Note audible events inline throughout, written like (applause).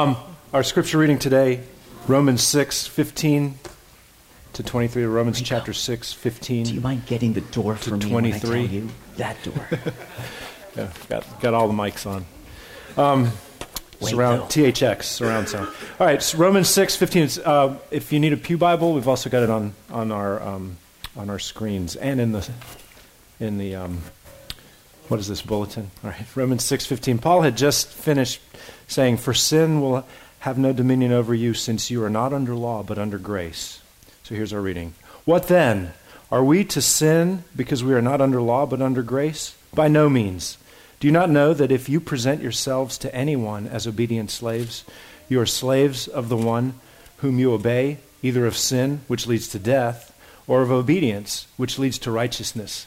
Um, our scripture reading today, Romans 6, 15 to 23, Romans chapter 6, 15. Do you mind getting the door for me when I tell 23. you? That door. (laughs) Yeah, got, got all the mics on. Um, Wait, surround, no. THX, surround sound. All right, so Romans 6, 15. Uh, if you need a Pew Bible, we've also got it on, on, our, um, on our screens and in the, in the um, what is this bulletin? All right, Romans 6:15. Paul had just finished saying, For sin will have no dominion over you, since you are not under law, but under grace. So here's our reading. What then? Are we to sin because we are not under law, but under grace? By no means. Do you not know that if you present yourselves to anyone as obedient slaves, you are slaves of the one whom you obey, either of sin, which leads to death, or of obedience, which leads to righteousness?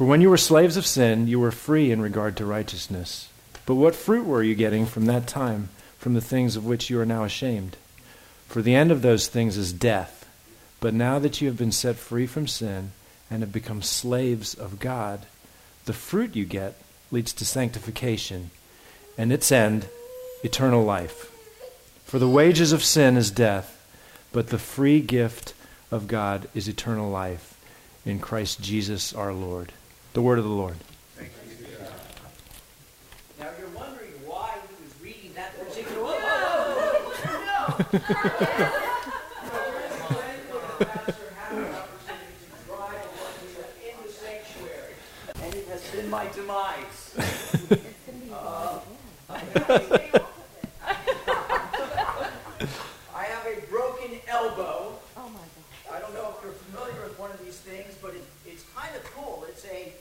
For when you were slaves of sin, you were free in regard to righteousness. But what fruit were you getting from that time, from the things of which you are now ashamed? For the end of those things is death. But now that you have been set free from sin and have become slaves of God, the fruit you get leads to sanctification, and its end, eternal life. For the wages of sin is death, but the free gift of God is eternal life in Christ Jesus our Lord. The word of the Lord. Now you're wondering why he was reading that particular (laughs) pastor having the opportunity to drive a lot of you in the sanctuary. And it has been my demise. (laughs) Uh, I have a broken elbow. I don't know if you're familiar with one of these things, but it, it's kind of cool. It's a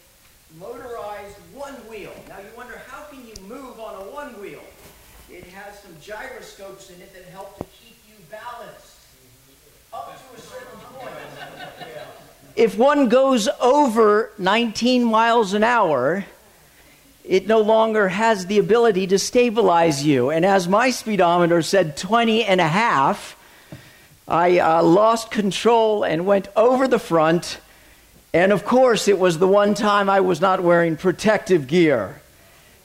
motorized one wheel. Now you wonder how can you move on a one wheel? It has some gyroscopes in it that help to keep you balanced up to a certain point. If one goes over 19 miles an hour, it no longer has the ability to stabilize you. And as my speedometer said 20 and a half, I uh, lost control and went over the front. And of course, it was the one time I was not wearing protective gear.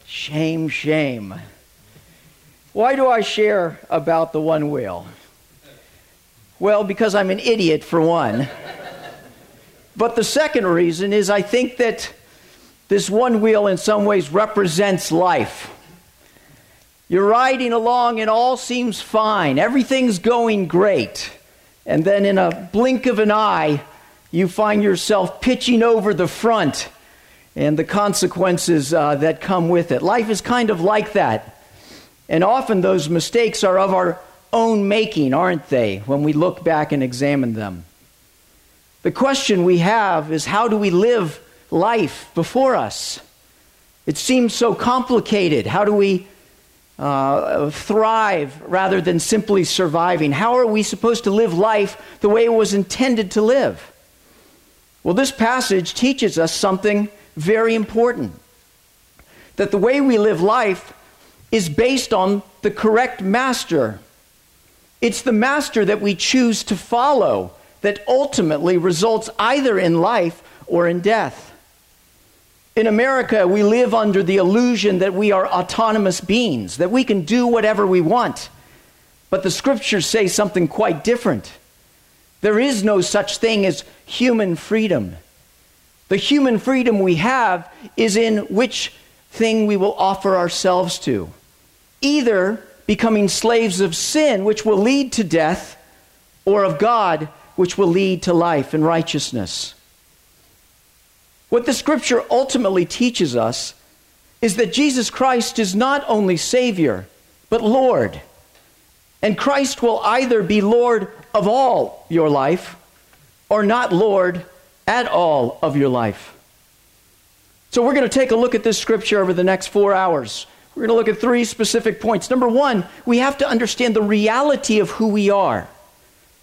Shame, shame. Why do I share about the one wheel? Well, because I'm an idiot, for one. But the second reason is I think that this one wheel in some ways represents life. You're riding along and all seems fine, everything's going great. And then in a blink of an eye, you find yourself pitching over the front and the consequences uh, that come with it. Life is kind of like that. And often those mistakes are of our own making, aren't they, when we look back and examine them? The question we have is how do we live life before us? It seems so complicated. How do we uh, thrive rather than simply surviving? How are we supposed to live life the way it was intended to live? Well, this passage teaches us something very important that the way we live life is based on the correct master. It's the master that we choose to follow that ultimately results either in life or in death. In America, we live under the illusion that we are autonomous beings, that we can do whatever we want. But the scriptures say something quite different. There is no such thing as human freedom. The human freedom we have is in which thing we will offer ourselves to. Either becoming slaves of sin, which will lead to death, or of God, which will lead to life and righteousness. What the scripture ultimately teaches us is that Jesus Christ is not only Savior, but Lord. And Christ will either be Lord of all your life or not Lord at all of your life. So we're going to take a look at this scripture over the next four hours. We're going to look at three specific points. Number one, we have to understand the reality of who we are.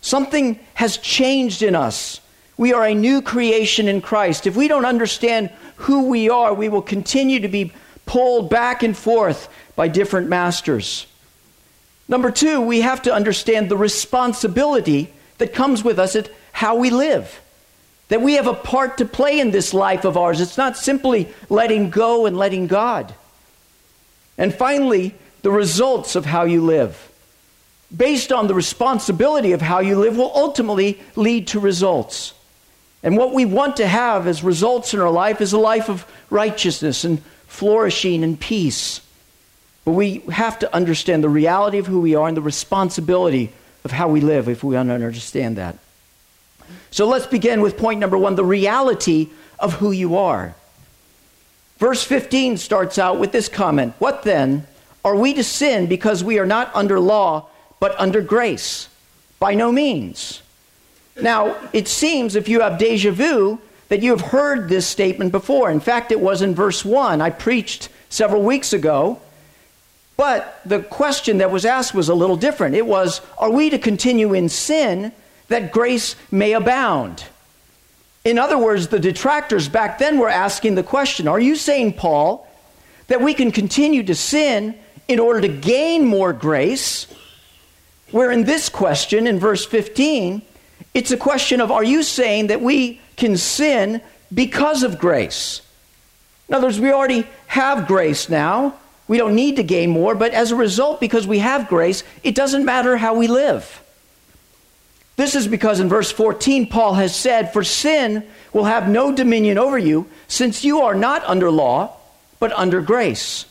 Something has changed in us. We are a new creation in Christ. If we don't understand who we are, we will continue to be pulled back and forth by different masters. Number two, we have to understand the responsibility that comes with us at how we live. That we have a part to play in this life of ours. It's not simply letting go and letting God. And finally, the results of how you live. Based on the responsibility of how you live, will ultimately lead to results. And what we want to have as results in our life is a life of righteousness and flourishing and peace. But we have to understand the reality of who we are and the responsibility of how we live if we understand that. So let's begin with point number one the reality of who you are. Verse 15 starts out with this comment What then? Are we to sin because we are not under law, but under grace? By no means. Now, it seems if you have deja vu that you have heard this statement before. In fact, it was in verse 1. I preached several weeks ago. But the question that was asked was a little different. It was Are we to continue in sin that grace may abound? In other words, the detractors back then were asking the question Are you saying, Paul, that we can continue to sin in order to gain more grace? Where in this question, in verse 15, it's a question of Are you saying that we can sin because of grace? In other words, we already have grace now. We don't need to gain more, but as a result, because we have grace, it doesn't matter how we live. This is because in verse 14, Paul has said, For sin will have no dominion over you, since you are not under law, but under grace.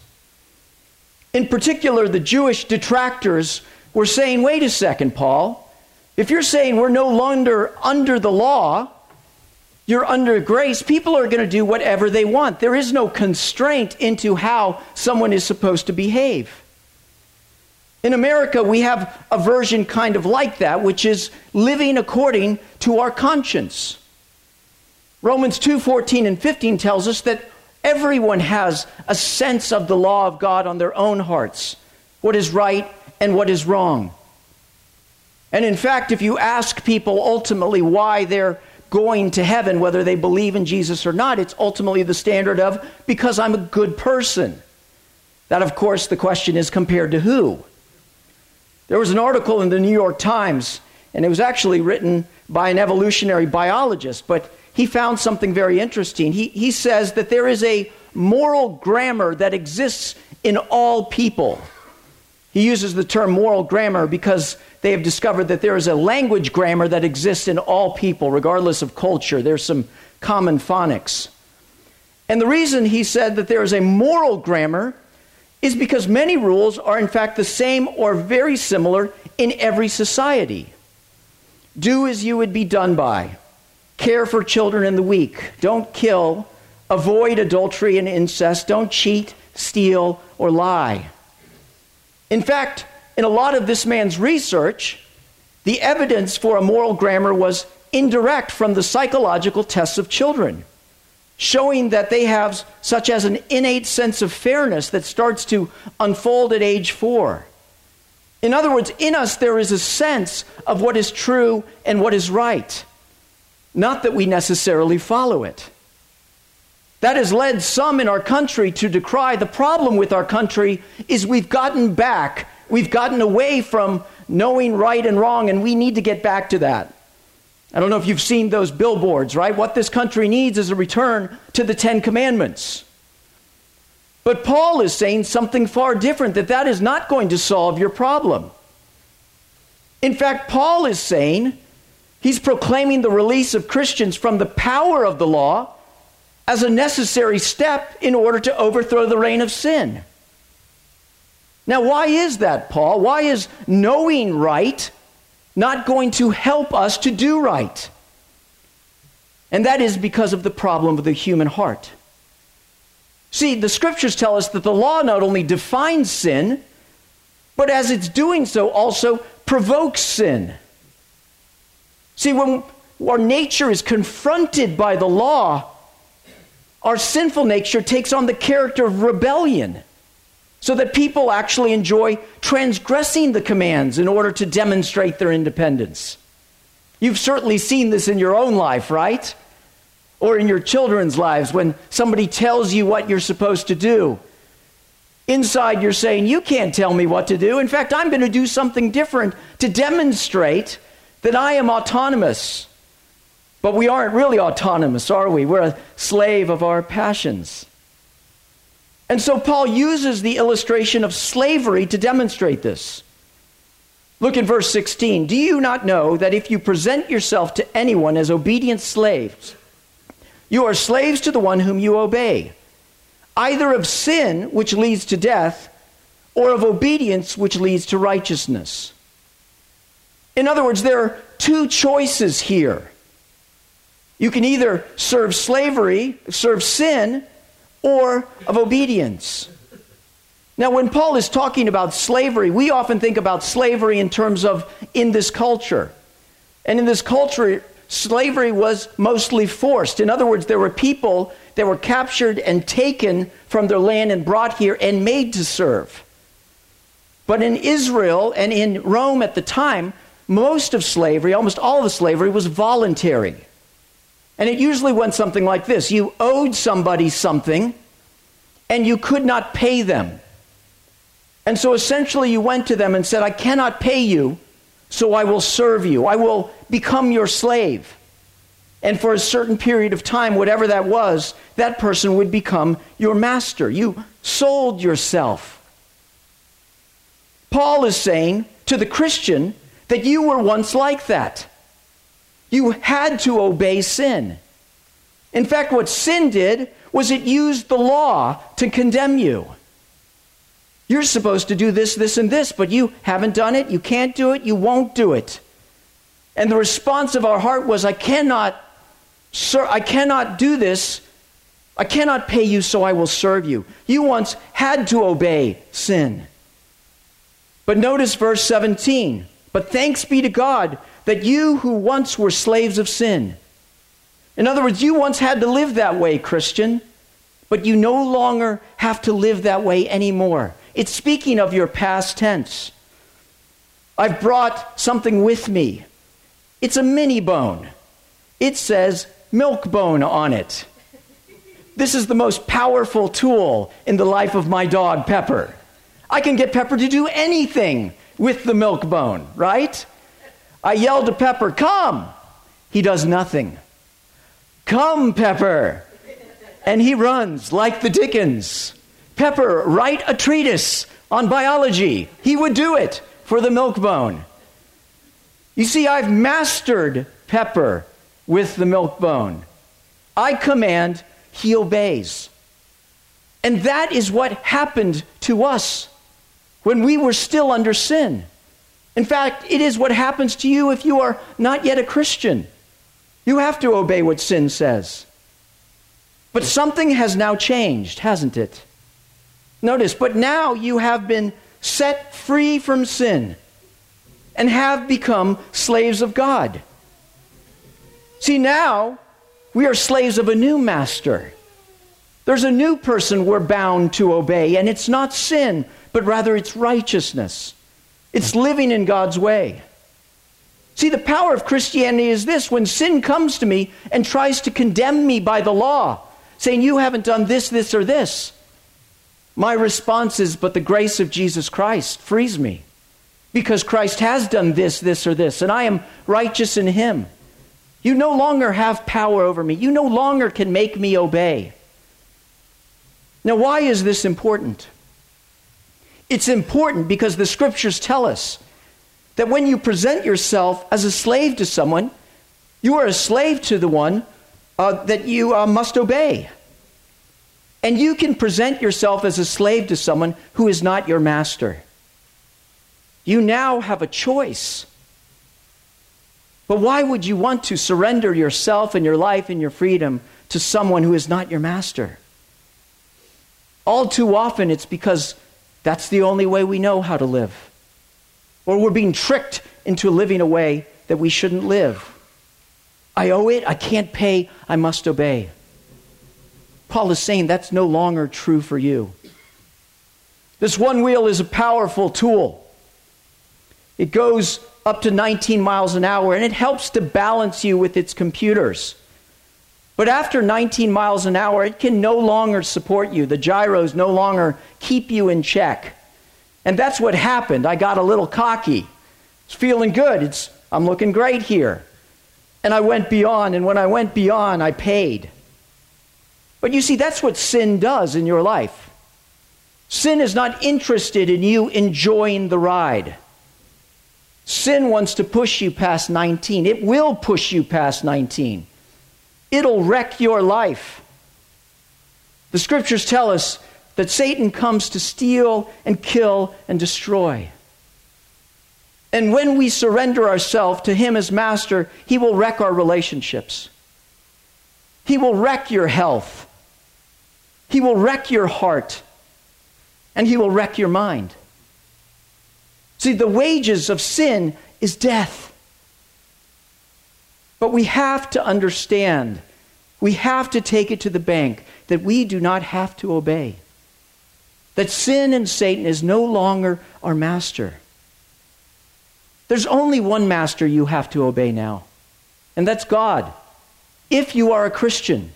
In particular, the Jewish detractors were saying, Wait a second, Paul. If you're saying we're no longer under the law, you're under grace, people are going to do whatever they want. There is no constraint into how someone is supposed to behave. In America, we have a version kind of like that, which is living according to our conscience. Romans 2 14 and 15 tells us that everyone has a sense of the law of God on their own hearts, what is right and what is wrong. And in fact, if you ask people ultimately why they're going to heaven, whether they believe in Jesus or not, it's ultimately the standard of because I'm a good person. That, of course, the question is compared to who? There was an article in the New York Times, and it was actually written by an evolutionary biologist, but he found something very interesting. He, he says that there is a moral grammar that exists in all people. He uses the term moral grammar because they have discovered that there is a language grammar that exists in all people, regardless of culture. There's some common phonics. And the reason he said that there is a moral grammar is because many rules are, in fact, the same or very similar in every society. Do as you would be done by, care for children and the weak, don't kill, avoid adultery and incest, don't cheat, steal, or lie. In fact, in a lot of this man's research, the evidence for a moral grammar was indirect from the psychological tests of children showing that they have such as an innate sense of fairness that starts to unfold at age four. In other words, in us there is a sense of what is true and what is right, not that we necessarily follow it. That has led some in our country to decry the problem with our country is we've gotten back, we've gotten away from knowing right and wrong, and we need to get back to that. I don't know if you've seen those billboards, right? What this country needs is a return to the Ten Commandments. But Paul is saying something far different that that is not going to solve your problem. In fact, Paul is saying he's proclaiming the release of Christians from the power of the law as a necessary step in order to overthrow the reign of sin. Now, why is that, Paul? Why is knowing right not going to help us to do right. And that is because of the problem of the human heart. See, the scriptures tell us that the law not only defines sin, but as it's doing so, also provokes sin. See, when our nature is confronted by the law, our sinful nature takes on the character of rebellion. So that people actually enjoy transgressing the commands in order to demonstrate their independence. You've certainly seen this in your own life, right? Or in your children's lives when somebody tells you what you're supposed to do. Inside, you're saying, You can't tell me what to do. In fact, I'm going to do something different to demonstrate that I am autonomous. But we aren't really autonomous, are we? We're a slave of our passions. And so Paul uses the illustration of slavery to demonstrate this. Look at verse 16. Do you not know that if you present yourself to anyone as obedient slaves, you are slaves to the one whom you obey, either of sin, which leads to death, or of obedience, which leads to righteousness? In other words, there are two choices here. You can either serve slavery, serve sin, or of obedience. Now, when Paul is talking about slavery, we often think about slavery in terms of in this culture. And in this culture, slavery was mostly forced. In other words, there were people that were captured and taken from their land and brought here and made to serve. But in Israel and in Rome at the time, most of slavery, almost all of slavery, was voluntary. And it usually went something like this you owed somebody something, and you could not pay them. And so essentially, you went to them and said, I cannot pay you, so I will serve you. I will become your slave. And for a certain period of time, whatever that was, that person would become your master. You sold yourself. Paul is saying to the Christian that you were once like that. You had to obey sin. In fact, what sin did was it used the law to condemn you. You're supposed to do this, this, and this, but you haven't done it, you can't do it, you won't do it. And the response of our heart was, I cannot, sir, I cannot do this. I cannot pay you, so I will serve you. You once had to obey sin. But notice verse 17. But thanks be to God that you who once were slaves of sin. In other words, you once had to live that way, Christian, but you no longer have to live that way anymore. It's speaking of your past tense. I've brought something with me. It's a mini bone. It says milk bone on it. This is the most powerful tool in the life of my dog, Pepper. I can get Pepper to do anything with the milk bone, right? I yell to Pepper, Come! He does nothing. Come, Pepper! And he runs like the Dickens. Pepper, write a treatise on biology. He would do it for the milk bone. You see, I've mastered Pepper with the milk bone. I command, he obeys. And that is what happened to us when we were still under sin. In fact, it is what happens to you if you are not yet a Christian. You have to obey what sin says. But something has now changed, hasn't it? Notice, but now you have been set free from sin and have become slaves of God. See, now we are slaves of a new master. There's a new person we're bound to obey, and it's not sin, but rather it's righteousness. It's living in God's way. See, the power of Christianity is this when sin comes to me and tries to condemn me by the law, saying, You haven't done this, this, or this, my response is, But the grace of Jesus Christ frees me because Christ has done this, this, or this, and I am righteous in Him. You no longer have power over me. You no longer can make me obey. Now, why is this important? It's important because the scriptures tell us that when you present yourself as a slave to someone, you are a slave to the one uh, that you uh, must obey. And you can present yourself as a slave to someone who is not your master. You now have a choice. But why would you want to surrender yourself and your life and your freedom to someone who is not your master? All too often, it's because that's the only way we know how to live. Or we're being tricked into living a way that we shouldn't live. I owe it, I can't pay, I must obey. Paul is saying that's no longer true for you. This one wheel is a powerful tool. It goes up to 19 miles an hour and it helps to balance you with its computers. But after 19 miles an hour, it can no longer support you. The gyros no longer keep you in check. And that's what happened. I got a little cocky. It's feeling good. It's, I'm looking great here. And I went beyond, and when I went beyond, I paid. But you see, that's what sin does in your life. Sin is not interested in you enjoying the ride. Sin wants to push you past 19. It will push you past 19. It'll wreck your life. The scriptures tell us that Satan comes to steal and kill and destroy. And when we surrender ourselves to him as master, he will wreck our relationships. He will wreck your health. He will wreck your heart. And he will wreck your mind. See, the wages of sin is death. But we have to understand, we have to take it to the bank that we do not have to obey. That sin and Satan is no longer our master. There's only one master you have to obey now, and that's God. If you are a Christian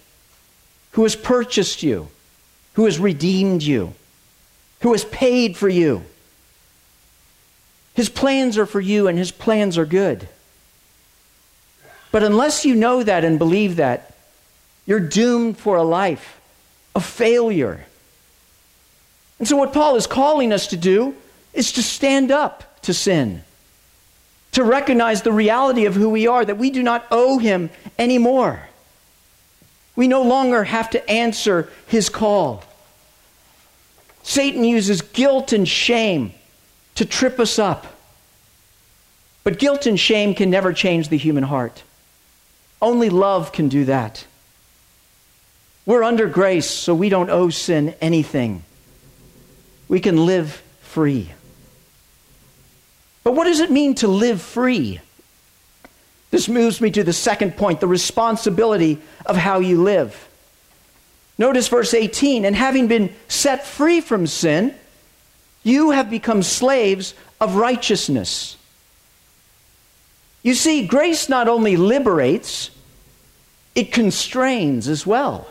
who has purchased you, who has redeemed you, who has paid for you, his plans are for you, and his plans are good. But unless you know that and believe that, you're doomed for a life of failure. And so, what Paul is calling us to do is to stand up to sin to recognize the reality of who we are, that we do not owe him anymore. We no longer have to answer his call. Satan uses guilt and shame to trip us up. But guilt and shame can never change the human heart. Only love can do that. We're under grace, so we don't owe sin anything. We can live free. But what does it mean to live free? This moves me to the second point the responsibility of how you live. Notice verse 18 and having been set free from sin, you have become slaves of righteousness. You see, grace not only liberates, it constrains as well.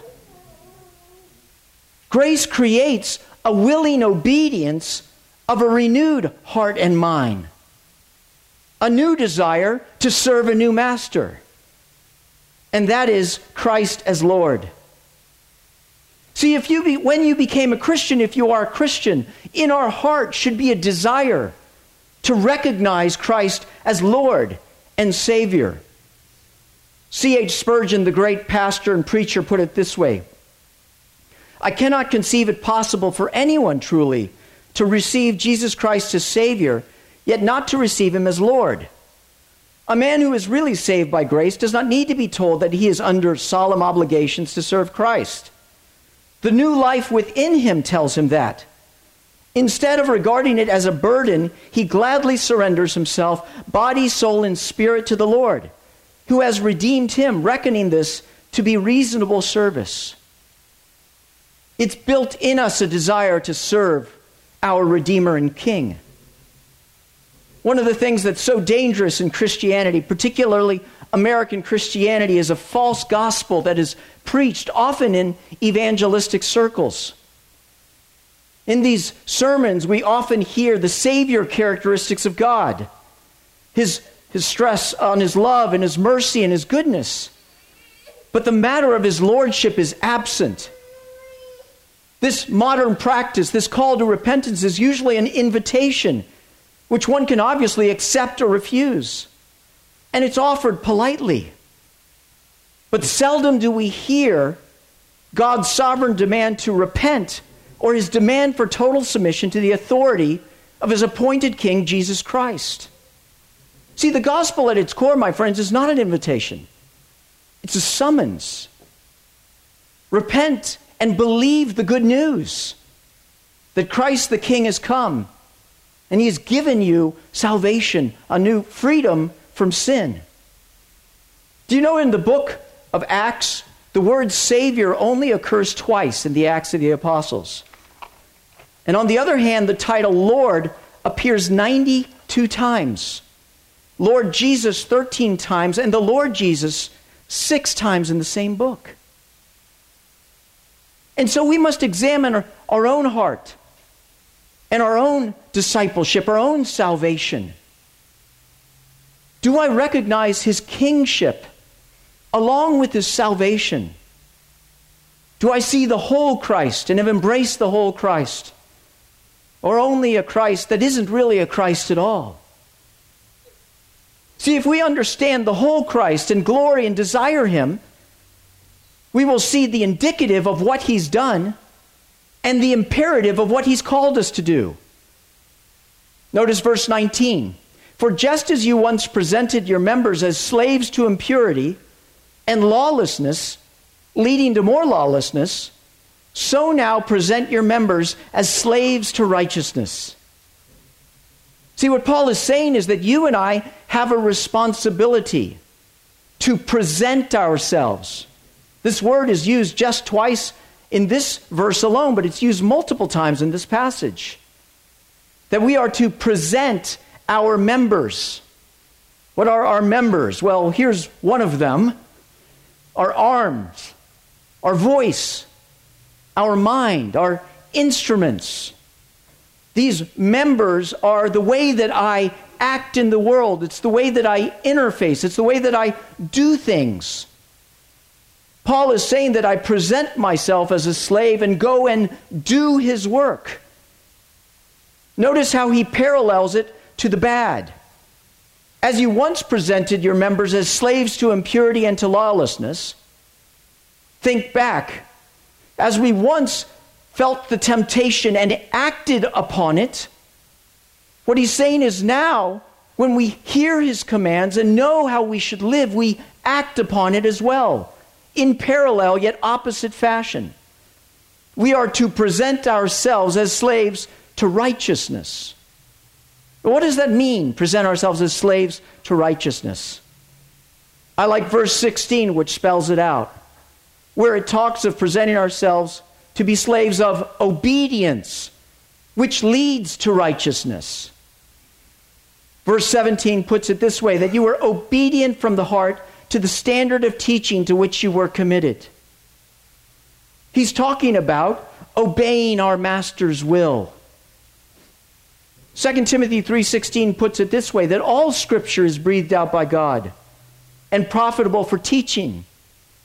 Grace creates a willing obedience of a renewed heart and mind a new desire to serve a new master, and that is Christ as Lord. See, if you be, when you became a Christian, if you are a Christian, in our heart should be a desire to recognize Christ as Lord and Savior. C.H. Spurgeon, the great pastor and preacher, put it this way I cannot conceive it possible for anyone truly to receive Jesus Christ as Savior yet not to receive him as Lord. A man who is really saved by grace does not need to be told that he is under solemn obligations to serve Christ. The new life within him tells him that. Instead of regarding it as a burden, he gladly surrenders himself, body, soul, and spirit, to the Lord, who has redeemed him, reckoning this to be reasonable service. It's built in us a desire to serve our Redeemer and King. One of the things that's so dangerous in Christianity, particularly American Christianity, is a false gospel that is preached often in evangelistic circles. In these sermons, we often hear the Savior characteristics of God his, his stress on His love and His mercy and His goodness. But the matter of His Lordship is absent. This modern practice, this call to repentance, is usually an invitation which one can obviously accept or refuse. And it's offered politely. But seldom do we hear God's sovereign demand to repent or his demand for total submission to the authority of his appointed king, Jesus Christ. See, the gospel at its core, my friends, is not an invitation, it's a summons. Repent and believe the good news that Christ the King has come and He has given you salvation, a new freedom from sin. Do you know in the book of Acts, the word Savior only occurs twice in the Acts of the Apostles? And on the other hand, the title Lord appears 92 times. Lord Jesus 13 times, and the Lord Jesus six times in the same book. And so we must examine our, our own heart and our own discipleship, our own salvation. Do I recognize his kingship along with his salvation? Do I see the whole Christ and have embraced the whole Christ? Or only a Christ that isn't really a Christ at all? See, if we understand the whole Christ and glory and desire him, we will see the indicative of what he's done and the imperative of what he's called us to do. Notice verse 19. For just as you once presented your members as slaves to impurity and lawlessness, leading to more lawlessness, so now present your members as slaves to righteousness. See, what Paul is saying is that you and I have a responsibility to present ourselves this word is used just twice in this verse alone, but it's used multiple times in this passage. That we are to present our members. What are our members? Well, here's one of them our arms, our voice, our mind, our instruments. These members are the way that I act in the world. It's the way that I interface. It's the way that I do things. Paul is saying that I present myself as a slave and go and do his work. Notice how he parallels it to the bad. As you once presented your members as slaves to impurity and to lawlessness, think back. As we once felt the temptation and acted upon it, what he's saying is now, when we hear his commands and know how we should live, we act upon it as well in parallel yet opposite fashion. We are to present ourselves as slaves to righteousness. what does that mean, present ourselves as slaves to righteousness? I like verse 16, which spells it out, where it talks of presenting ourselves to be slaves of obedience, which leads to righteousness. Verse 17 puts it this way that you were obedient from the heart to the standard of teaching to which you were committed. He's talking about obeying our master's will. 2 Timothy 3:16 puts it this way that all scripture is breathed out by God and profitable for teaching,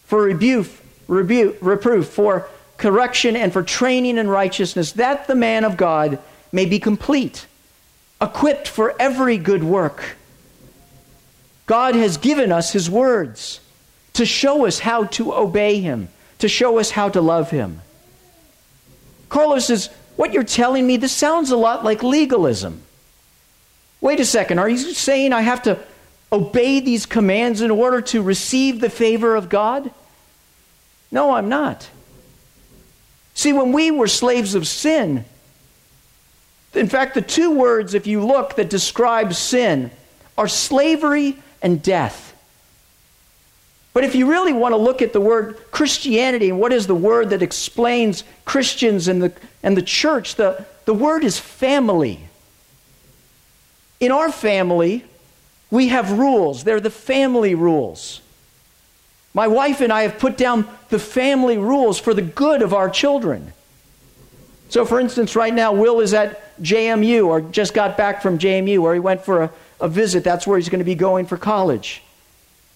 for rebuke, rebuke, reproof, for correction and for training in righteousness that the man of God may be complete, equipped for every good work. God has given us His words to show us how to obey Him, to show us how to love Him. Carlos says, What you're telling me, this sounds a lot like legalism. Wait a second, are you saying I have to obey these commands in order to receive the favor of God? No, I'm not. See, when we were slaves of sin, in fact, the two words, if you look, that describe sin are slavery and death. But if you really want to look at the word Christianity and what is the word that explains Christians and the, and the church, the, the word is family. In our family, we have rules. They're the family rules. My wife and I have put down the family rules for the good of our children. So, for instance, right now, Will is at JMU or just got back from JMU where he went for a a visit. That's where he's going to be going for college.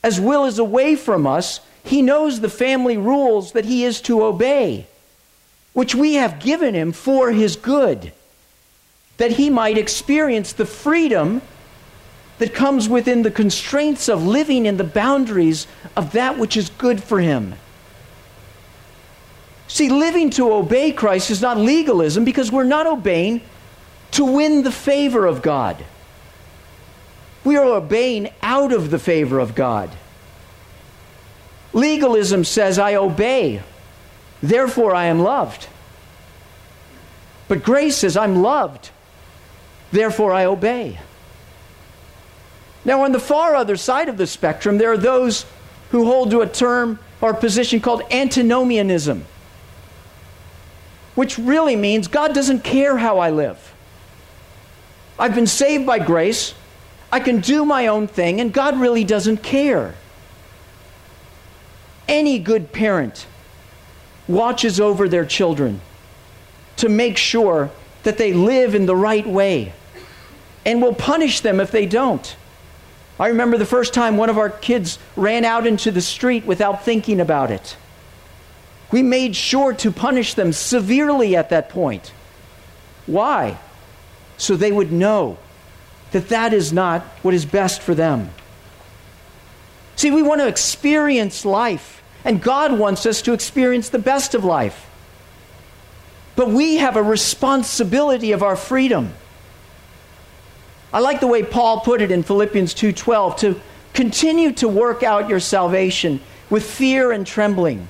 As Will is away from us, he knows the family rules that he is to obey, which we have given him for his good, that he might experience the freedom that comes within the constraints of living in the boundaries of that which is good for him. See, living to obey Christ is not legalism because we're not obeying to win the favor of God. We are obeying out of the favor of God. Legalism says, I obey, therefore I am loved. But grace says, I'm loved, therefore I obey. Now, on the far other side of the spectrum, there are those who hold to a term or a position called antinomianism. which really means God doesn't care how I live. I've been saved by grace. I can do my own thing, and God really doesn't care. Any good parent watches over their children to make sure that they live in the right way and will punish them if they don't. I remember the first time one of our kids ran out into the street without thinking about it. We made sure to punish them severely at that point. Why? So they would know that that is not what is best for them. See, we want to experience life, and God wants us to experience the best of life. But we have a responsibility of our freedom. I like the way Paul put it in Philippians 2:12 to continue to work out your salvation with fear and trembling.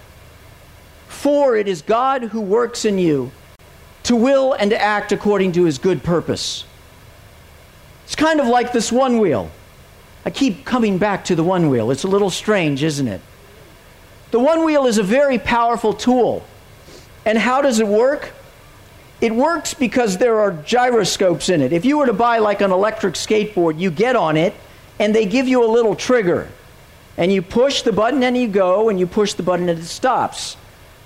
For it is God who works in you to will and to act according to his good purpose. It's kind of like this one wheel. I keep coming back to the one wheel. It's a little strange, isn't it? The one wheel is a very powerful tool. And how does it work? It works because there are gyroscopes in it. If you were to buy like an electric skateboard, you get on it and they give you a little trigger. And you push the button and you go, and you push the button and it stops.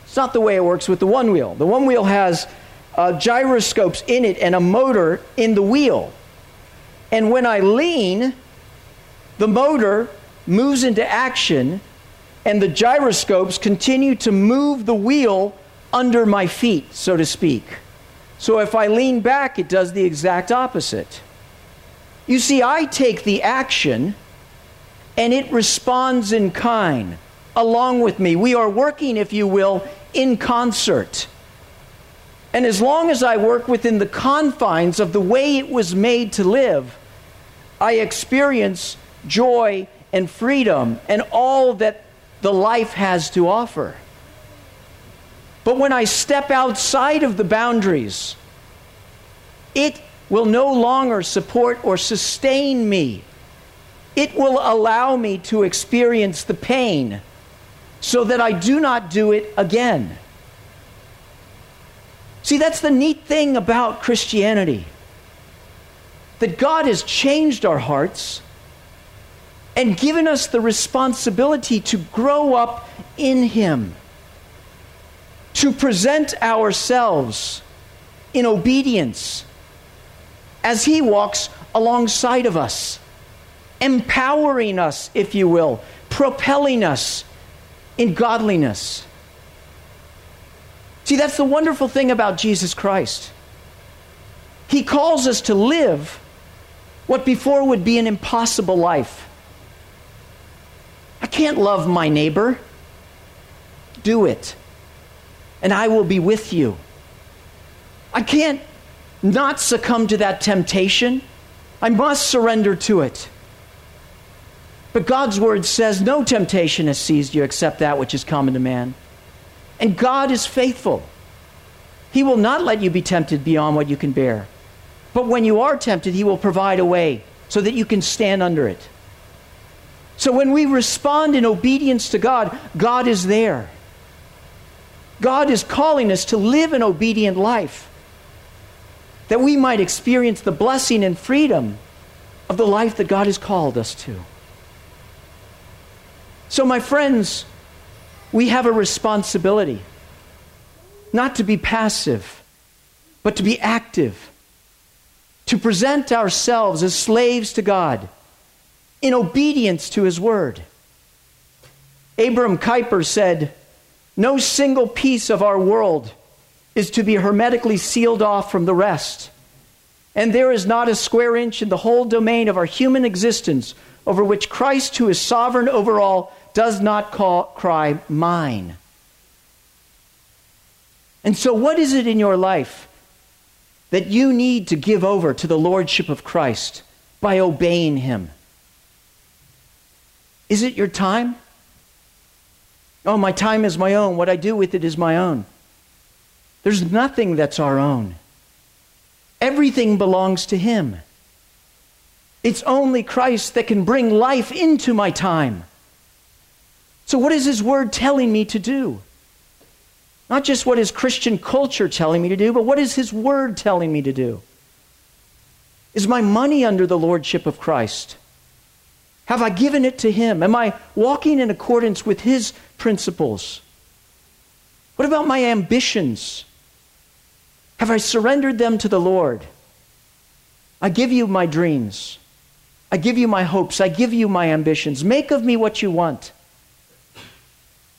It's not the way it works with the one wheel. The one wheel has uh, gyroscopes in it and a motor in the wheel. And when I lean, the motor moves into action and the gyroscopes continue to move the wheel under my feet, so to speak. So if I lean back, it does the exact opposite. You see, I take the action and it responds in kind along with me. We are working, if you will, in concert. And as long as I work within the confines of the way it was made to live, I experience joy and freedom and all that the life has to offer. But when I step outside of the boundaries, it will no longer support or sustain me. It will allow me to experience the pain so that I do not do it again. See, that's the neat thing about Christianity that God has changed our hearts and given us the responsibility to grow up in Him to present ourselves in obedience as He walks alongside of us, empowering us, if you will, propelling us in godliness. See, that's the wonderful thing about Jesus Christ. He calls us to live what before would be an impossible life. I can't love my neighbor. Do it and I will be with you. I can't not succumb to that temptation. I must surrender to it. But God's word says no temptation has seized you except that which is common to man. And God is faithful. He will not let you be tempted beyond what you can bear. But when you are tempted, He will provide a way so that you can stand under it. So when we respond in obedience to God, God is there. God is calling us to live an obedient life that we might experience the blessing and freedom of the life that God has called us to. So, my friends, we have a responsibility not to be passive, but to be active, to present ourselves as slaves to God in obedience to His word. Abram Kuyper said, no single piece of our world is to be hermetically sealed off from the rest. And there is not a square inch in the whole domain of our human existence over which Christ, who is sovereign over all, does not call, cry, Mine. And so, what is it in your life that you need to give over to the Lordship of Christ by obeying Him? Is it your time? Oh, my time is my own. What I do with it is my own. There's nothing that's our own. Everything belongs to Him. It's only Christ that can bring life into my time. So, what is His Word telling me to do? Not just what is Christian culture telling me to do, but what is His Word telling me to do? Is my money under the Lordship of Christ? Have I given it to Him? Am I walking in accordance with His principles? What about my ambitions? Have I surrendered them to the Lord? I give you my dreams. I give you my hopes. I give you my ambitions. Make of me what you want.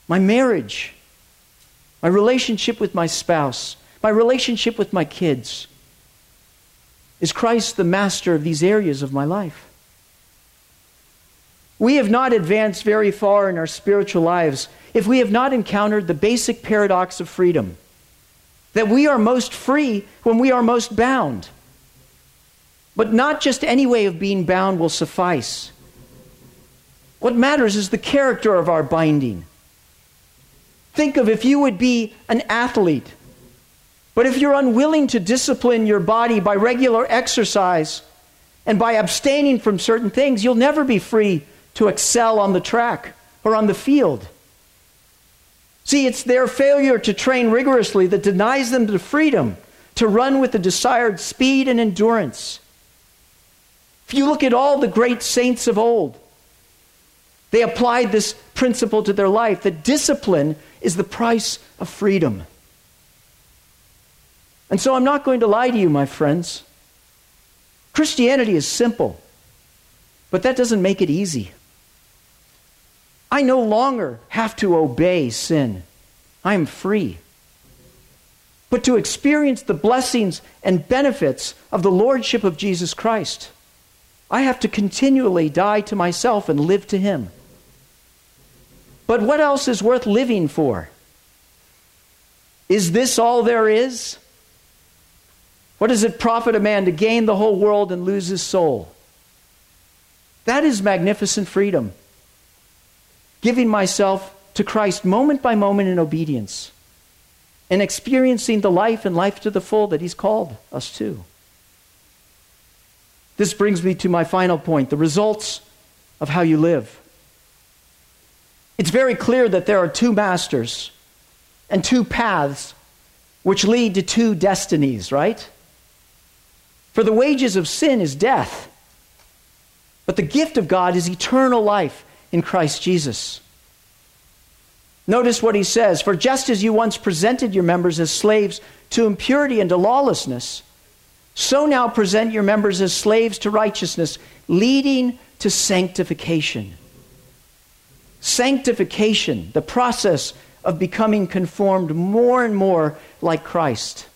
My marriage, my relationship with my spouse, my relationship with my kids. Is Christ the master of these areas of my life? We have not advanced very far in our spiritual lives if we have not encountered the basic paradox of freedom that we are most free when we are most bound. But not just any way of being bound will suffice. What matters is the character of our binding. Think of if you would be an athlete, but if you're unwilling to discipline your body by regular exercise and by abstaining from certain things, you'll never be free to excel on the track or on the field. See, it's their failure to train rigorously that denies them the freedom to run with the desired speed and endurance. If you look at all the great saints of old, they applied this principle to their life that discipline is the price of freedom. And so I'm not going to lie to you, my friends. Christianity is simple, but that doesn't make it easy. I no longer have to obey sin, I am free. But to experience the blessings and benefits of the Lordship of Jesus Christ, I have to continually die to myself and live to Him. But what else is worth living for? Is this all there is? What does it profit a man to gain the whole world and lose his soul? That is magnificent freedom. Giving myself to Christ moment by moment in obedience and experiencing the life and life to the full that He's called us to. This brings me to my final point the results of how you live. It's very clear that there are two masters and two paths which lead to two destinies, right? For the wages of sin is death, but the gift of God is eternal life in Christ Jesus. Notice what he says For just as you once presented your members as slaves to impurity and to lawlessness, so now present your members as slaves to righteousness, leading to sanctification. Sanctification, the process of becoming conformed more and more like Christ.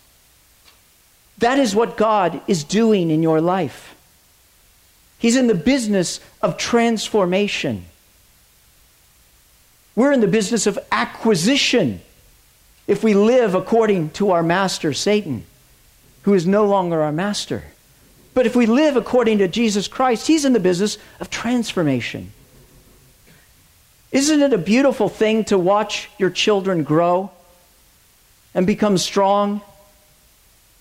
That is what God is doing in your life. He's in the business of transformation. We're in the business of acquisition if we live according to our master, Satan who is no longer our master. But if we live according to Jesus Christ, He's in the business of transformation. Isn't it a beautiful thing to watch your children grow and become strong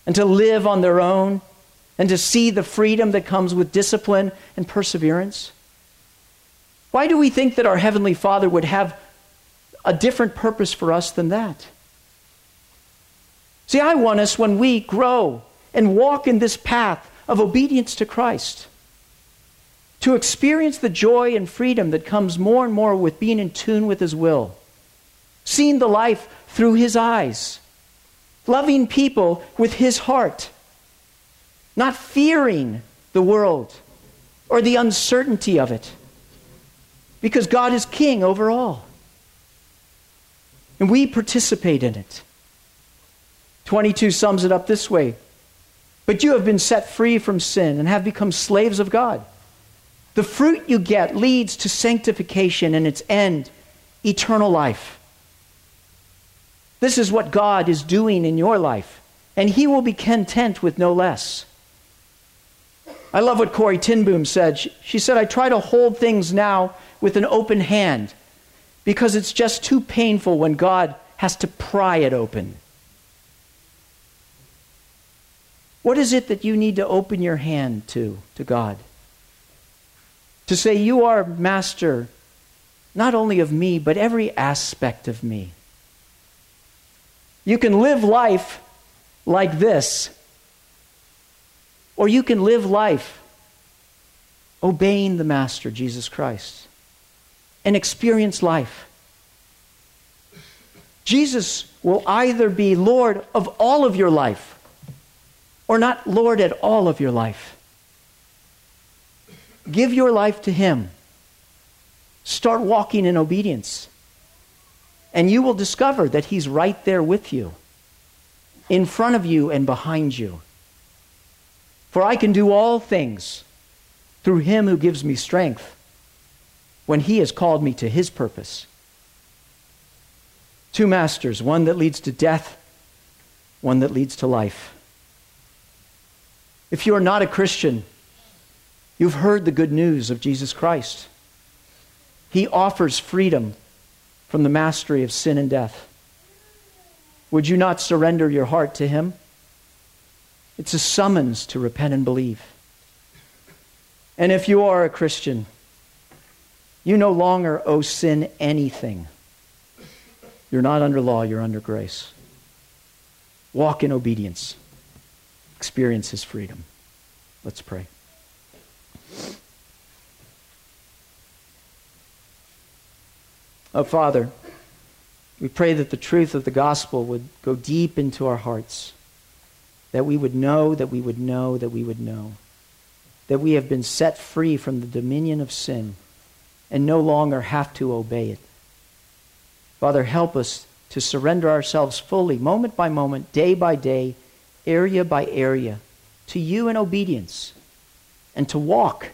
and to live on their own and to see the freedom that comes with discipline and perseverance? Why do we think that our Heavenly Father would have a different purpose for us than that? See, I want us when we grow and walk in this path of obedience to Christ to experience the joy and freedom that comes more and more with being in tune with His will, seeing the life through His eyes, loving people with His heart, not fearing the world or the uncertainty of it, because God is King over all. And we participate in it. 22 sums it up this way But you have been set free from sin and have become slaves of God. The fruit you get leads to sanctification and its end, eternal life. This is what God is doing in your life, and He will be content with no less. I love what Corrie ten Boom said. She, she said, I try to hold things now with an open hand because it's just too painful when God has to pry it open. What is it that you need to open your hand to, to God? To say, You are master not only of me, but every aspect of me. You can live life like this, or you can live life obeying the Master, Jesus Christ, and experience life. Jesus will either be Lord of all of your life or not Lord at all of your life. Give your life to Him. Start walking in obedience. And you will discover that He's right there with you, in front of you and behind you. For I can do all things through Him who gives me strength when He has called me to His purpose. Two masters, one that leads to death, one that leads to life. If you are not a Christian, you've heard the good news of Jesus Christ. He offers freedom from the mastery of sin and death. Would you not surrender your heart to Him? It's a summons to repent and believe. And if you are a Christian, you no longer owe sin anything. You're not under law, you're under grace. Walk in obedience, experience His freedom. Let's pray. Oh, Father, we pray that the truth of the gospel would go deep into our hearts, that we would know, that we would know, that we would know, that we have been set free from the dominion of sin and no longer have to obey it. Father, help us to surrender ourselves fully, moment by moment, day by day, area by area, to you in obedience, and to walk,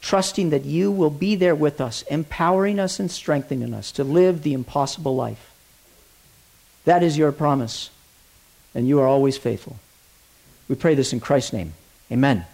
trusting that you will be there with us, empowering us and strengthening us to live the impossible life. That is your promise, and you are always faithful. We pray this in Christ's name. Amen.